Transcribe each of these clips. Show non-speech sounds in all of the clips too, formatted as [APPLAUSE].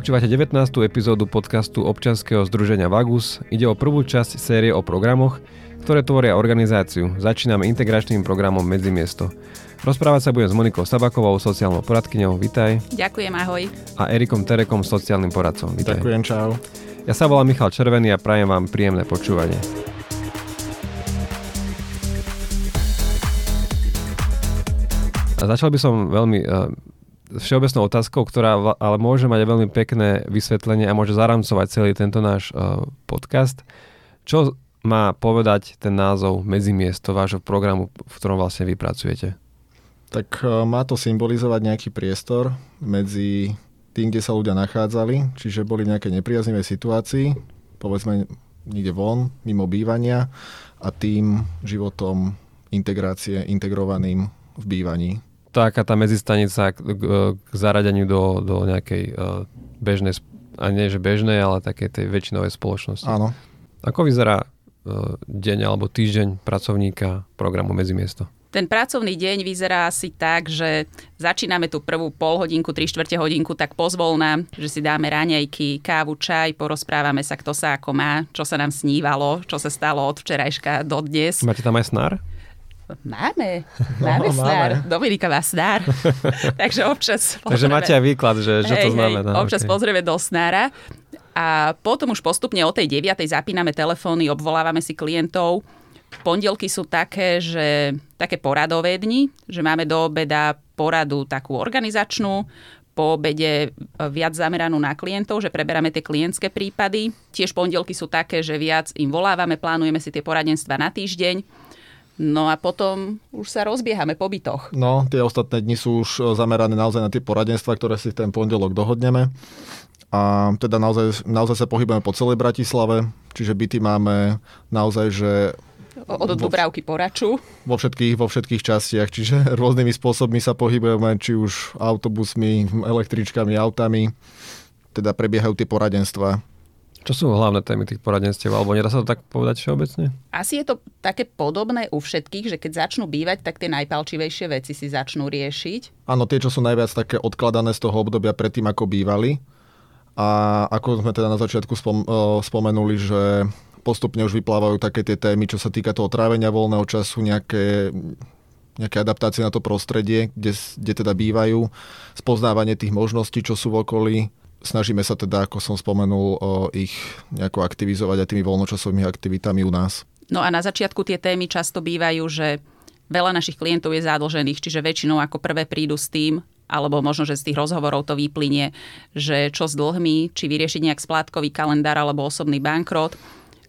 Počúvate 19. epizódu podcastu občanského združenia Vagus. Ide o prvú časť série o programoch, ktoré tvoria organizáciu. Začíname integračným programom Medzimiesto. Rozprávať sa budem s Monikou Sabakovou, sociálnou poradkyňou. Vitaj. Ďakujem, ahoj. A Erikom Terekom, sociálnym poradcom. Vitaj. Ďakujem, čau. Ja sa volám Michal Červený a prajem vám príjemné počúvanie. A začal by som veľmi uh, všeobecnou otázkou, ktorá ale môže mať veľmi pekné vysvetlenie a môže zaramcovať celý tento náš uh, podcast. Čo má povedať ten názov medzimiesto vášho programu, v ktorom vlastne vy pracujete? Tak uh, má to symbolizovať nejaký priestor medzi tým, kde sa ľudia nachádzali, čiže boli v nejakej nepriaznivej situácii, povedzme niekde von, mimo bývania a tým životom integrácie, integrovaným v bývaní taká tá medzistanica k, k, k zaradeniu do, do nejakej uh, bežnej, a nie že bežnej, ale takej tej väčšinovej spoločnosti. Áno. Ako vyzerá uh, deň alebo týždeň pracovníka programu Medzimiesto? Ten pracovný deň vyzerá asi tak, že začíname tú prvú pol hodinku, tri štvrte hodinku tak pozvolná, že si dáme raňajky, kávu, čaj, porozprávame sa, kto sa ako má, čo sa nám snívalo, čo sa stalo od včerajška do dnes. Máte tam aj snár? Máme, máme no, snár. Máme. Dominika má snár. [LAUGHS] Takže občas pozrieme. Takže máte aj výklad, že, že to znamená. Hej, občas okay. pozrieme do snára. A potom už postupne o tej 9. zapíname telefóny, obvolávame si klientov. Pondelky sú také, že také poradové dni, že máme do obeda poradu takú organizačnú, po obede viac zameranú na klientov, že preberáme tie klientské prípady. Tiež pondelky sú také, že viac im volávame, plánujeme si tie poradenstva na týždeň No a potom už sa rozbiehame po bytoch. No, tie ostatné dni sú už e, zamerané naozaj na tie poradenstva, ktoré si ten pondelok dohodneme. A teda naozaj, naozaj sa pohybujeme po celej Bratislave, čiže byty máme naozaj, že od Dubravky po Raču. Vo všetkých, vo všetkých častiach, čiže [LAUGHS] rôznymi spôsobmi sa pohybujeme, či už autobusmi, električkami, autami. Teda prebiehajú tie poradenstva. Čo sú hlavné témy tých poradenstiev, alebo nedá sa to tak povedať všeobecne? Asi je to také podobné u všetkých, že keď začnú bývať, tak tie najpalčivejšie veci si začnú riešiť. Áno, tie, čo sú najviac také odkladané z toho obdobia predtým, ako bývali. A ako sme teda na začiatku spom- spomenuli, že postupne už vyplávajú také tie témy, čo sa týka toho trávenia voľného času, nejaké nejaké adaptácie na to prostredie, kde, kde teda bývajú, spoznávanie tých možností, čo sú v okolí, snažíme sa teda, ako som spomenul, ich nejako aktivizovať aj tými voľnočasovými aktivitami u nás. No a na začiatku tie témy často bývajú, že veľa našich klientov je zadlžených, čiže väčšinou ako prvé prídu s tým, alebo možno, že z tých rozhovorov to vyplynie, že čo s dlhmi, či vyriešiť nejak splátkový kalendár alebo osobný bankrot.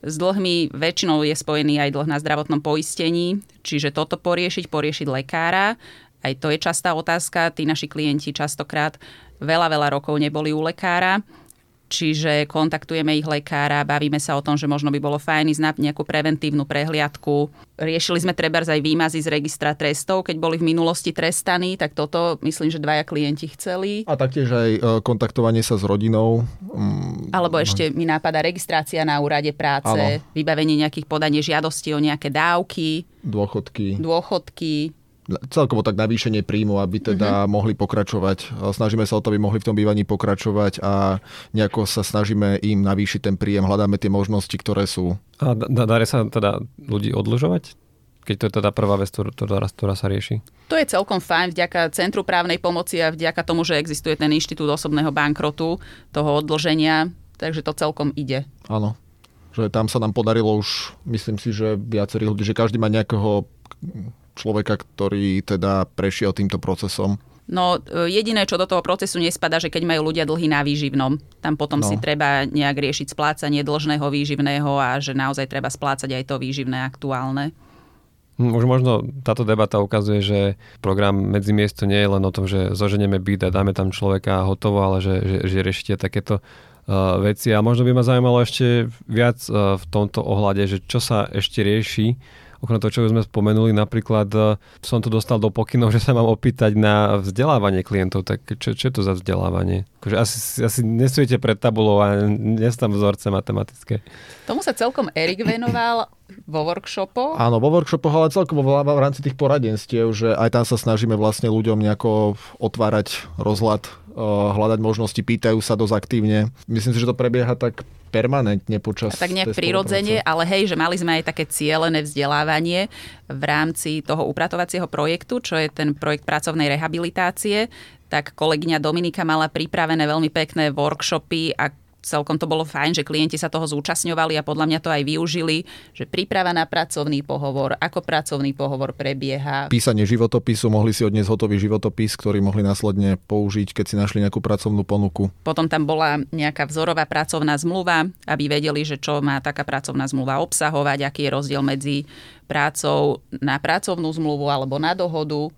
S dlhmi väčšinou je spojený aj dlh na zdravotnom poistení, čiže toto poriešiť, poriešiť lekára. Aj to je častá otázka. Tí naši klienti častokrát veľa, veľa rokov neboli u lekára. Čiže kontaktujeme ich lekára, bavíme sa o tom, že možno by bolo fajn ísť na nejakú preventívnu prehliadku. Riešili sme treba aj výmazy z registra trestov, keď boli v minulosti trestaní, tak toto myslím, že dvaja klienti chceli. A taktiež aj e, kontaktovanie sa s rodinou. Mm, Alebo ešte mi nápada registrácia na úrade práce, ano. vybavenie nejakých podanie žiadosti o nejaké dávky. Dôchodky. Dôchodky celkovo tak navýšenie príjmu, aby teda mm-hmm. mohli pokračovať. Snažíme sa o to, aby mohli v tom bývaní pokračovať a nejako sa snažíme im navýšiť ten príjem, hľadáme tie možnosti, ktoré sú. A darí sa teda ľudí odložovať? Keď to je teda prvá vec, ktorá, ktorá sa rieši? To je celkom fajn vďaka Centru právnej pomoci a vďaka tomu, že existuje ten inštitút osobného bankrotu, toho odloženia, takže to celkom ide. Áno, že tam sa nám podarilo už, myslím si, že viacerých ľudí, že každý má nejakého človeka, ktorý teda prešiel týmto procesom? No e, jediné, čo do toho procesu nespada, že keď majú ľudia dlhy na výživnom, tam potom no. si treba nejak riešiť splácanie dlžného výživného a že naozaj treba splácať aj to výživné aktuálne. Hm, už možno táto debata ukazuje, že program medzimiesto nie je len o tom, že zoženieme byt a dáme tam človeka a hotovo, ale že, že, že riešite takéto uh, veci. A možno by ma zaujímalo ešte viac uh, v tomto ohľade, že čo sa ešte rieši okrem toho, čo sme spomenuli, napríklad e, som to dostal do pokynov, že sa mám opýtať na vzdelávanie klientov, tak čo, čo je to za vzdelávanie? Akože asi, asi nesujete pred tabulou a nie tam vzorce matematické. Tomu sa celkom Erik venoval. Vo workshopoch? Áno, vo workshopoch, ale celkovo v v rámci tých poradenstiev, že aj tam sa snažíme vlastne ľuďom nejako otvárať rozhľad, eh, hľadať možnosti, pýtajú sa dosť aktívne. Myslím si, že to prebieha tak permanentne počas tak nejak prirodzene, ale hej, že mali sme aj také cielené vzdelávanie v rámci toho upratovacieho projektu, čo je ten projekt pracovnej rehabilitácie, tak kolegyňa Dominika mala pripravené veľmi pekné workshopy a celkom to bolo fajn, že klienti sa toho zúčastňovali a podľa mňa to aj využili, že príprava na pracovný pohovor, ako pracovný pohovor prebieha. Písanie životopisu, mohli si odniesť hotový životopis, ktorý mohli následne použiť, keď si našli nejakú pracovnú ponuku. Potom tam bola nejaká vzorová pracovná zmluva, aby vedeli, že čo má taká pracovná zmluva obsahovať, aký je rozdiel medzi prácou na pracovnú zmluvu alebo na dohodu.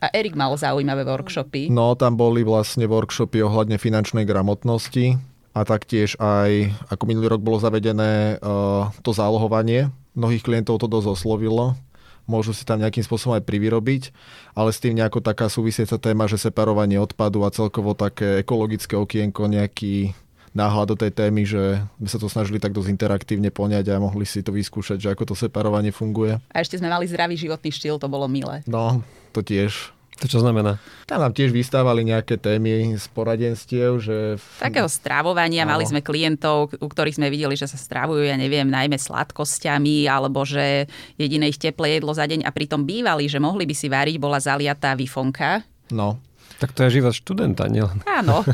A Erik mal zaujímavé workshopy. No, tam boli vlastne workshopy ohľadne finančnej gramotnosti a taktiež aj, ako minulý rok bolo zavedené uh, to zálohovanie. Mnohých klientov to dosť oslovilo. Môžu si tam nejakým spôsobom aj privyrobiť, ale s tým nejako taká súvisiaca téma, že separovanie odpadu a celkovo také ekologické okienko, nejaký náhľad do tej témy, že by sa to snažili tak dosť interaktívne poňať a mohli si to vyskúšať, že ako to separovanie funguje. A ešte sme mali zdravý životný štýl, to bolo milé. No, to tiež. To čo znamená? Tam nám tiež vystávali nejaké témy z poradenstiev, že... Takého stravovania, Áno. mali sme klientov, u ktorých sme videli, že sa stravujú, ja neviem, najmä sladkosťami, alebo že jediné ich teplé jedlo za deň a pritom bývali, že mohli by si váriť, bola zaliatá vifonka. No, Tak to je život študenta, nielen. Áno, [LAUGHS]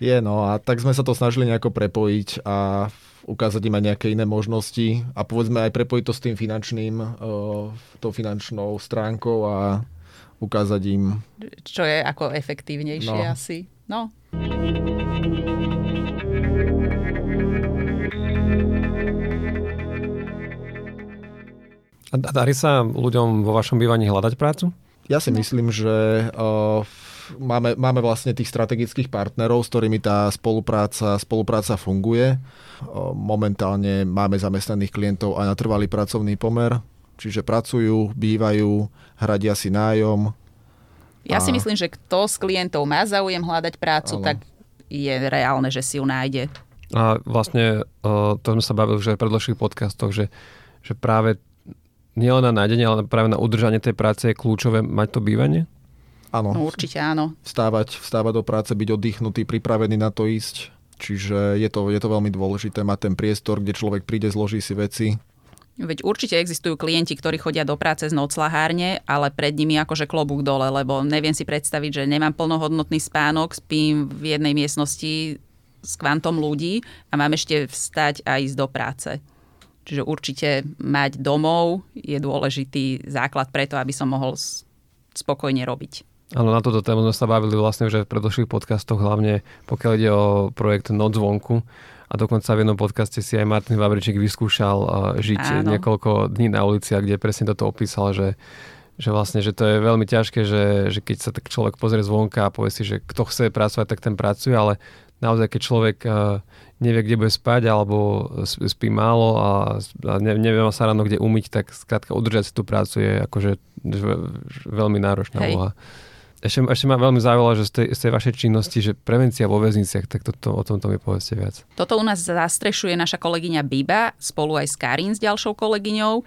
Je, no a tak sme sa to snažili nejako prepojiť a ukázať im aj nejaké iné možnosti a povedzme aj prepojiť to s tým finančným, uh, tou finančnou stránkou a ukázať im. čo je ako efektívnejšie No. asi. No, A darí sa ľuďom vo vašom bývaní hľadať prácu? Ja si myslím, že uh, máme, máme vlastne tých strategických partnerov, s ktorými tá spolupráca, spolupráca funguje. Uh, momentálne máme zamestnaných klientov aj na trvalý pracovný pomer, čiže pracujú, bývajú, hradia si nájom, ja si A- myslím, že kto z klientov má záujem hľadať prácu, Áno. tak je reálne, že si ju nájde. A vlastne to sme sa bavili už aj v predložších podcastoch, že, že práve nielen na nájdenie, ale práve na udržanie tej práce je kľúčové mať to bývanie? Áno, No určite áno. vstávať, vstávať do práce, byť oddychnutý, pripravený na to ísť. Čiže je to, je to veľmi dôležité mať ten priestor, kde človek príde, zloží si veci. Veď určite existujú klienti, ktorí chodia do práce z noclahárne, ale pred nimi akože klobúk dole, lebo neviem si predstaviť, že nemám plnohodnotný spánok, spím v jednej miestnosti s kvantom ľudí a mám ešte vstať a ísť do práce. Čiže určite mať domov je dôležitý základ preto, aby som mohol spokojne robiť. Áno, na toto tému sme sa bavili vlastne už v predložších podcastoch, hlavne pokiaľ ide o projekt Noc zvonku. A dokonca v jednom podcaste si aj Martin Vabričík vyskúšal uh, žiť Áno. niekoľko dní na ulici, a kde presne toto opísal, že, že vlastne, že to je veľmi ťažké, že, že keď sa tak človek pozrie zvonka a povie si, že kto chce pracovať, tak ten pracuje, ale naozaj, keď človek uh, nevie, kde bude spať alebo sp- spí málo a, a ne, nevie sa ráno kde umyť, tak skrátka udržať si tú prácu je akože že- veľmi náročná úloha. Ešte, ešte ma veľmi zaujalo, že z tej, z tej vašej činnosti, že prevencia vo väzniciach, tak toto, o tomto mi povedzte viac. Toto u nás zastrešuje naša kolegyňa Biba spolu aj s Karin s ďalšou kolegyňou.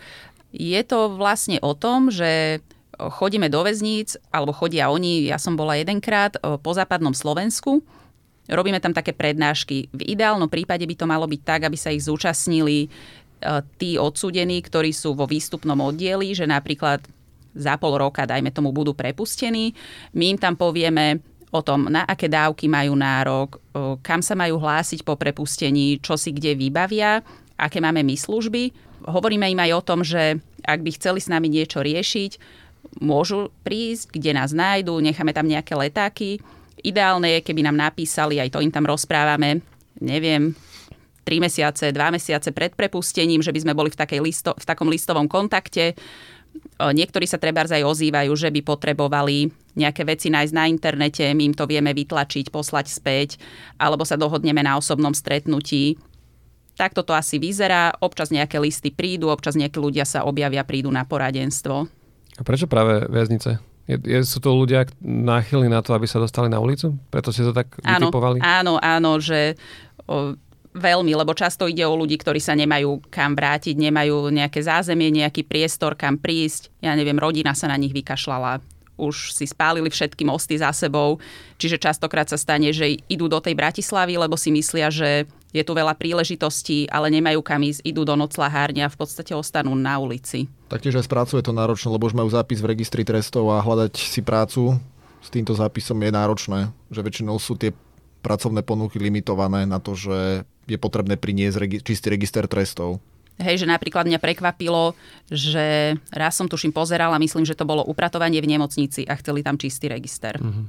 Je to vlastne o tom, že chodíme do väzníc, alebo chodia oni, ja som bola jedenkrát o, po západnom Slovensku, robíme tam také prednášky. V ideálnom prípade by to malo byť tak, aby sa ich zúčastnili e, tí odsúdení, ktorí sú vo výstupnom oddieli, že napríklad za pol roka, dajme tomu, budú prepustení. My im tam povieme o tom, na aké dávky majú nárok, kam sa majú hlásiť po prepustení, čo si kde vybavia, aké máme my služby. Hovoríme im aj o tom, že ak by chceli s nami niečo riešiť, môžu prísť, kde nás nájdú, necháme tam nejaké letáky. Ideálne je, keby nám napísali, aj to im tam rozprávame, neviem, 3 mesiace, 2 mesiace pred prepustením, že by sme boli v, listo, v takom listovom kontakte. Niektorí sa treba aj ozývajú, že by potrebovali nejaké veci nájsť na internete, my im to vieme vytlačiť, poslať späť, alebo sa dohodneme na osobnom stretnutí. Takto to asi vyzerá. Občas nejaké listy prídu, občas nejakí ľudia sa objavia, prídu na poradenstvo. A prečo práve väznice? Je, je, sú to ľudia náchylní na to, aby sa dostali na ulicu? Preto ste to tak Áno, vytipovali? áno, áno, že o, Veľmi, lebo často ide o ľudí, ktorí sa nemajú kam vrátiť, nemajú nejaké zázemie, nejaký priestor, kam prísť. Ja neviem, rodina sa na nich vykašľala, už si spálili všetky mosty za sebou, čiže častokrát sa stane, že idú do tej Bratislavy, lebo si myslia, že je tu veľa príležitostí, ale nemajú kam ísť, idú do noclahárne a v podstate ostanú na ulici. Taktiež aj je to náročné, lebo už majú zápis v registri trestov a hľadať si prácu s týmto zápisom je náročné, že väčšinou sú tie pracovné ponuky limitované na to, že je potrebné priniesť regi- čistý register trestov. Hej, že napríklad mňa prekvapilo, že raz som tuším pozerala, myslím, že to bolo upratovanie v nemocnici a chceli tam čistý register. Mm-hmm.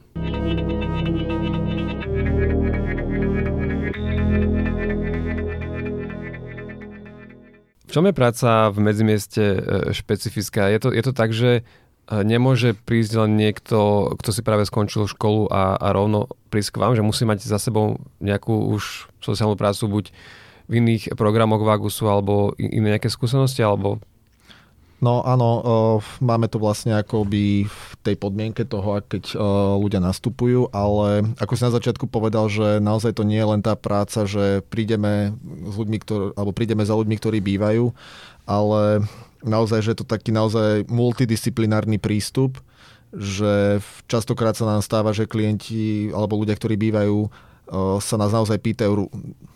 V čom je práca v medzimieste e, špecifická? Je to, je to tak, že nemôže prísť len niekto, kto si práve skončil školu a, a rovno prísť k vám, že musí mať za sebou nejakú už sociálnu prácu buď v iných programoch Vagusu alebo iné nejaké skúsenosti, alebo No áno, máme to vlastne akoby v tej podmienke toho, keď ľudia nastupujú, ale ako si na začiatku povedal, že naozaj to nie je len tá práca, že prídeme, s ľuďmi, ktor- alebo prídeme za ľuďmi, ktorí bývajú, ale naozaj, že je to taký naozaj multidisciplinárny prístup, že častokrát sa nám stáva, že klienti alebo ľudia, ktorí bývajú, sa nás naozaj pýtajú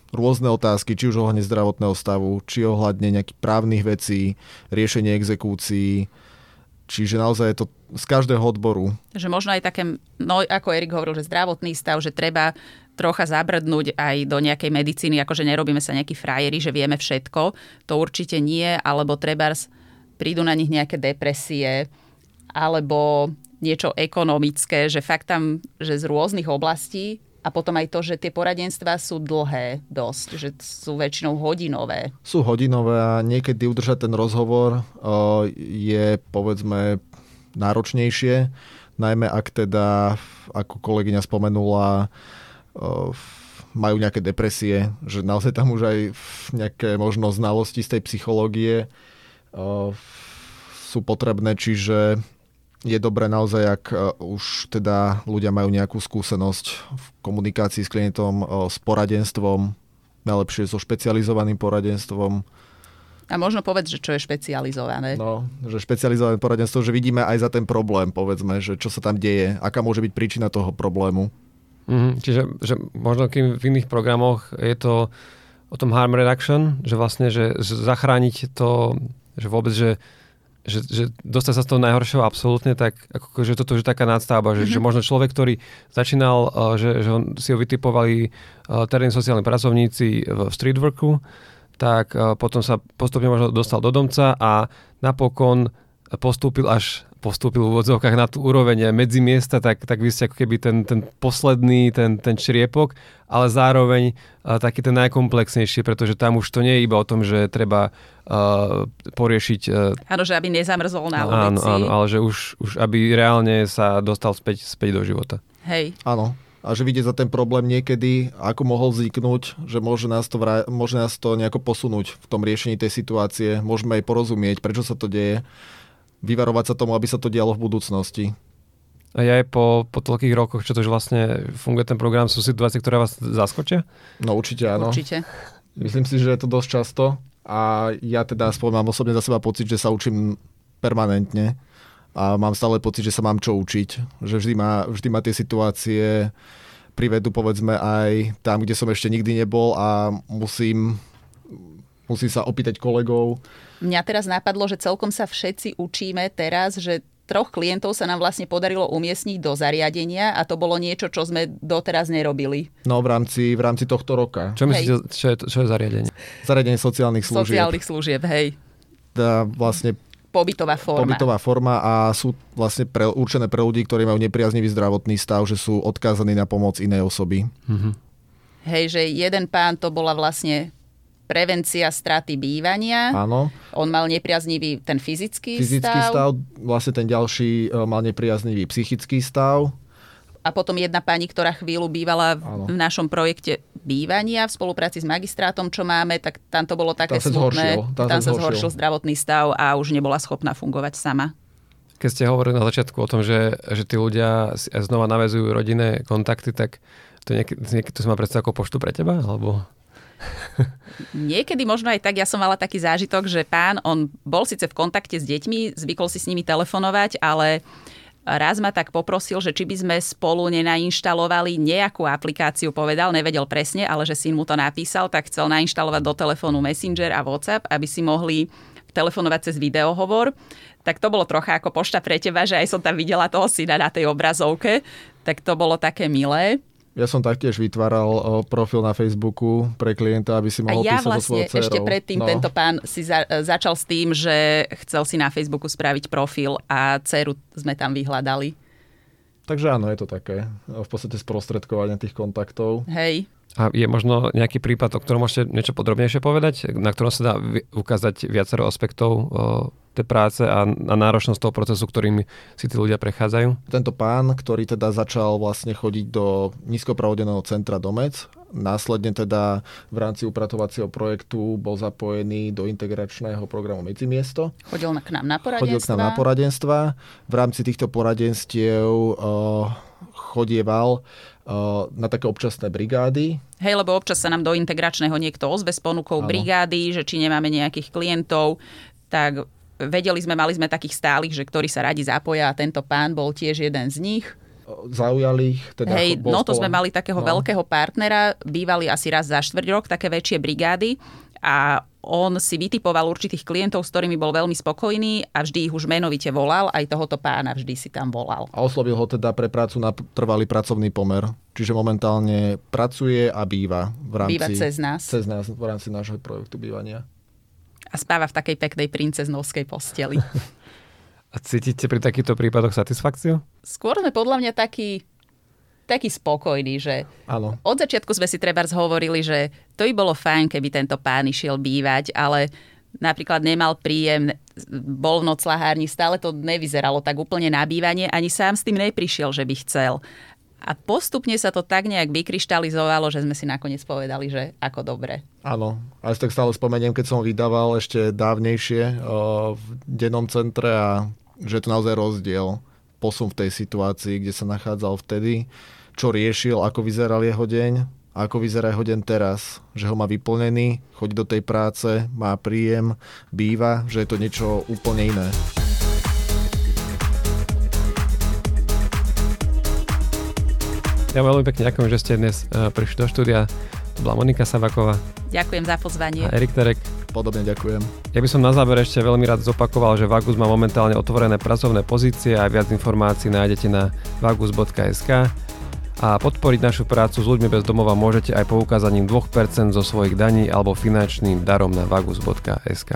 rôzne otázky, či už ohľadne zdravotného stavu, či ohľadne nejakých právnych vecí, riešenie exekúcií, Čiže naozaj je to z každého odboru. Že možno aj také, no ako Erik hovoril, že zdravotný stav, že treba trocha zabrdnúť aj do nejakej medicíny, akože nerobíme sa nejakí frajeri, že vieme všetko. To určite nie, alebo treba prídu na nich nejaké depresie alebo niečo ekonomické, že fakt tam, že z rôznych oblastí a potom aj to, že tie poradenstva sú dlhé dosť, že sú väčšinou hodinové. Sú hodinové a niekedy udržať ten rozhovor je povedzme náročnejšie, najmä ak teda, ako kolegyňa spomenula, majú nejaké depresie, že naozaj tam už aj nejaké možno znalosti z tej psychológie sú potrebné, čiže je dobré naozaj, ak už teda ľudia majú nejakú skúsenosť v komunikácii s klientom, s poradenstvom, najlepšie so špecializovaným poradenstvom. A možno povedz, že čo je špecializované. No, že špecializované poradenstvo, že vidíme aj za ten problém, povedzme, že čo sa tam deje, aká môže byť príčina toho problému. Mm-hmm, čiže že možno kým v iných programoch je to o tom harm reduction, že vlastne, že zachrániť to že vôbec, že, že, že dostať sa z toho najhoršieho absolútne, tak ako, že toto je taká nadstavba, že, mm-hmm. že možno človek, ktorý začínal, uh, že, že on, si ho vytipovali uh, terénni sociálni pracovníci v streetworku, tak uh, potom sa postupne možno dostal do domca a napokon postúpil až postúpil v úvodzovkách na tú úroveň medzi miesta, tak, tak vy ste ako keby ten, ten posledný, ten, ten čriepok, ale zároveň uh, taký ten najkomplexnejší, pretože tam už to nie je iba o tom, že treba uh, poriešiť... Uh, áno, že aby nezamrzol na ulici. Áno, áno, ale že už, už aby reálne sa dostal späť, späť do života. Hej. Áno, a že vidieť za ten problém niekedy, ako mohol vzniknúť, že môže nás, to vrá- môže nás to nejako posunúť v tom riešení tej situácie, môžeme aj porozumieť, prečo sa to deje vyvarovať sa tomu, aby sa to dialo v budúcnosti. A aj po, po toľkých rokoch, čo to vlastne funguje ten program, sú situácie, ktoré vás zaskočia? No určite áno. Určite. Myslím si, že je to dosť často a ja teda aspoň mám osobne za seba pocit, že sa učím permanentne a mám stále pocit, že sa mám čo učiť. Že vždy ma, vždy ma tie situácie privedú povedzme aj tam, kde som ešte nikdy nebol a musím, musím sa opýtať kolegov, Mňa teraz napadlo, že celkom sa všetci učíme teraz, že troch klientov sa nám vlastne podarilo umiestniť do zariadenia a to bolo niečo, čo sme doteraz nerobili. No v rámci, v rámci tohto roka. Čo myslíte, čo je, čo je zariadenie? Zariadenie sociálnych služieb. Sociálnych služieb, hej. Tá vlastne pobytová forma. Pobytová forma a sú vlastne pre, určené pre ľudí, ktorí majú nepriaznivý zdravotný stav, že sú odkázaní na pomoc inej osoby. Mm-hmm. Hej, že jeden pán to bola vlastne prevencia straty bývania. Áno. On mal nepriaznivý ten fyzický, fyzický stav. stav. Vlastne ten ďalší e, mal nepriaznivý psychický stav. A potom jedna pani, ktorá chvíľu bývala Áno. v našom projekte bývania v spolupráci s magistrátom, čo máme, tak tam to bolo také tam smutné. Tam, tam sa zhoršil zdravotný stav a už nebola schopná fungovať sama. Keď ste hovorili na začiatku o tom, že, že tí ľudia znova navezujú rodinné kontakty, tak to, niekedy, to si má predstav ako poštu pre teba? Alebo... [LAUGHS] Niekedy možno aj tak, ja som mala taký zážitok, že pán, on bol síce v kontakte s deťmi, zvykol si s nimi telefonovať, ale raz ma tak poprosil, že či by sme spolu nenainštalovali nejakú aplikáciu, povedal, nevedel presne, ale že syn mu to napísal, tak chcel nainštalovať do telefónu Messenger a WhatsApp, aby si mohli telefonovať cez videohovor. Tak to bolo trocha ako pošta pre teba, že aj som tam videla toho syna na tej obrazovke. Tak to bolo také milé. Ja som taktiež vytváral profil na Facebooku pre klienta, aby si mohol a ja písať vlastne so svojou dcerou. ešte predtým no. tento pán si za, začal s tým, že chcel si na Facebooku spraviť profil a dceru sme tam vyhľadali. Takže áno, je to také. V podstate sprostredkovanie tých kontaktov. Hej. A je možno nejaký prípad, o ktorom môžete niečo podrobnejšie povedať, na ktorom sa dá ukázať viacero aspektov tej práce a, a náročnosť toho procesu, ktorým si tí ľudia prechádzajú? Tento pán, ktorý teda začal vlastne chodiť do nízkopravodeného centra Domec, následne teda v rámci upratovacieho projektu bol zapojený do integračného programu Medzimiesto. Chodil k nám na poradenstva. Chodil k nám na poradenstva. V rámci týchto poradenstiev uh, chodieval na také občasné brigády. Hej, lebo občas sa nám do integračného niekto ozve s ponukou ano. brigády, že či nemáme nejakých klientov, tak vedeli sme, mali sme takých stálych, že ktorí sa radi zapoja a tento pán bol tiež jeden z nich. Zaujali ich. Teda Hej, no to sme mali takého no. veľkého partnera, bývali asi raz za štvrť rok, také väčšie brigády a on si vytipoval určitých klientov, s ktorými bol veľmi spokojný a vždy ich už menovite volal, aj tohoto pána vždy si tam volal. A oslovil ho teda pre prácu na trvalý pracovný pomer. Čiže momentálne pracuje a býva v rámci... Býva cez nás. Cez nás, v rámci nášho projektu bývania. A spáva v takej peknej princeznovskej posteli. [LAUGHS] a cítite pri takýchto prípadoch satisfakciu? Skôr sme podľa mňa taký taký spokojný, že Áno. od začiatku sme si treba hovorili, že to by bolo fajn, keby tento pán išiel bývať, ale napríklad nemal príjem, bol v noclahárni, stále to nevyzeralo tak úplne na bývanie, ani sám s tým neprišiel, že by chcel. A postupne sa to tak nejak vykryštalizovalo, že sme si nakoniec povedali, že ako dobre. Áno, aj tak stále spomeniem, keď som vydával ešte dávnejšie v dennom centre a že je to naozaj rozdiel, posun v tej situácii, kde sa nachádzal vtedy čo riešil, ako vyzeral jeho deň a ako vyzerá jeho deň teraz. Že ho má vyplnený, chodí do tej práce, má príjem, býva, že je to niečo úplne iné. Ja veľmi pekne ďakujem, že ste dnes uh, prišli do štúdia. To bola Monika Savaková. Ďakujem za pozvanie. A Erik Terek. Podobne ďakujem. Ja by som na záver ešte veľmi rád zopakoval, že Vagus má momentálne otvorené pracovné pozície a viac informácií nájdete na vagus.sk a podporiť našu prácu s ľuďmi bez domova môžete aj poukázaním 2% zo svojich daní alebo finančným darom na vagus.sk.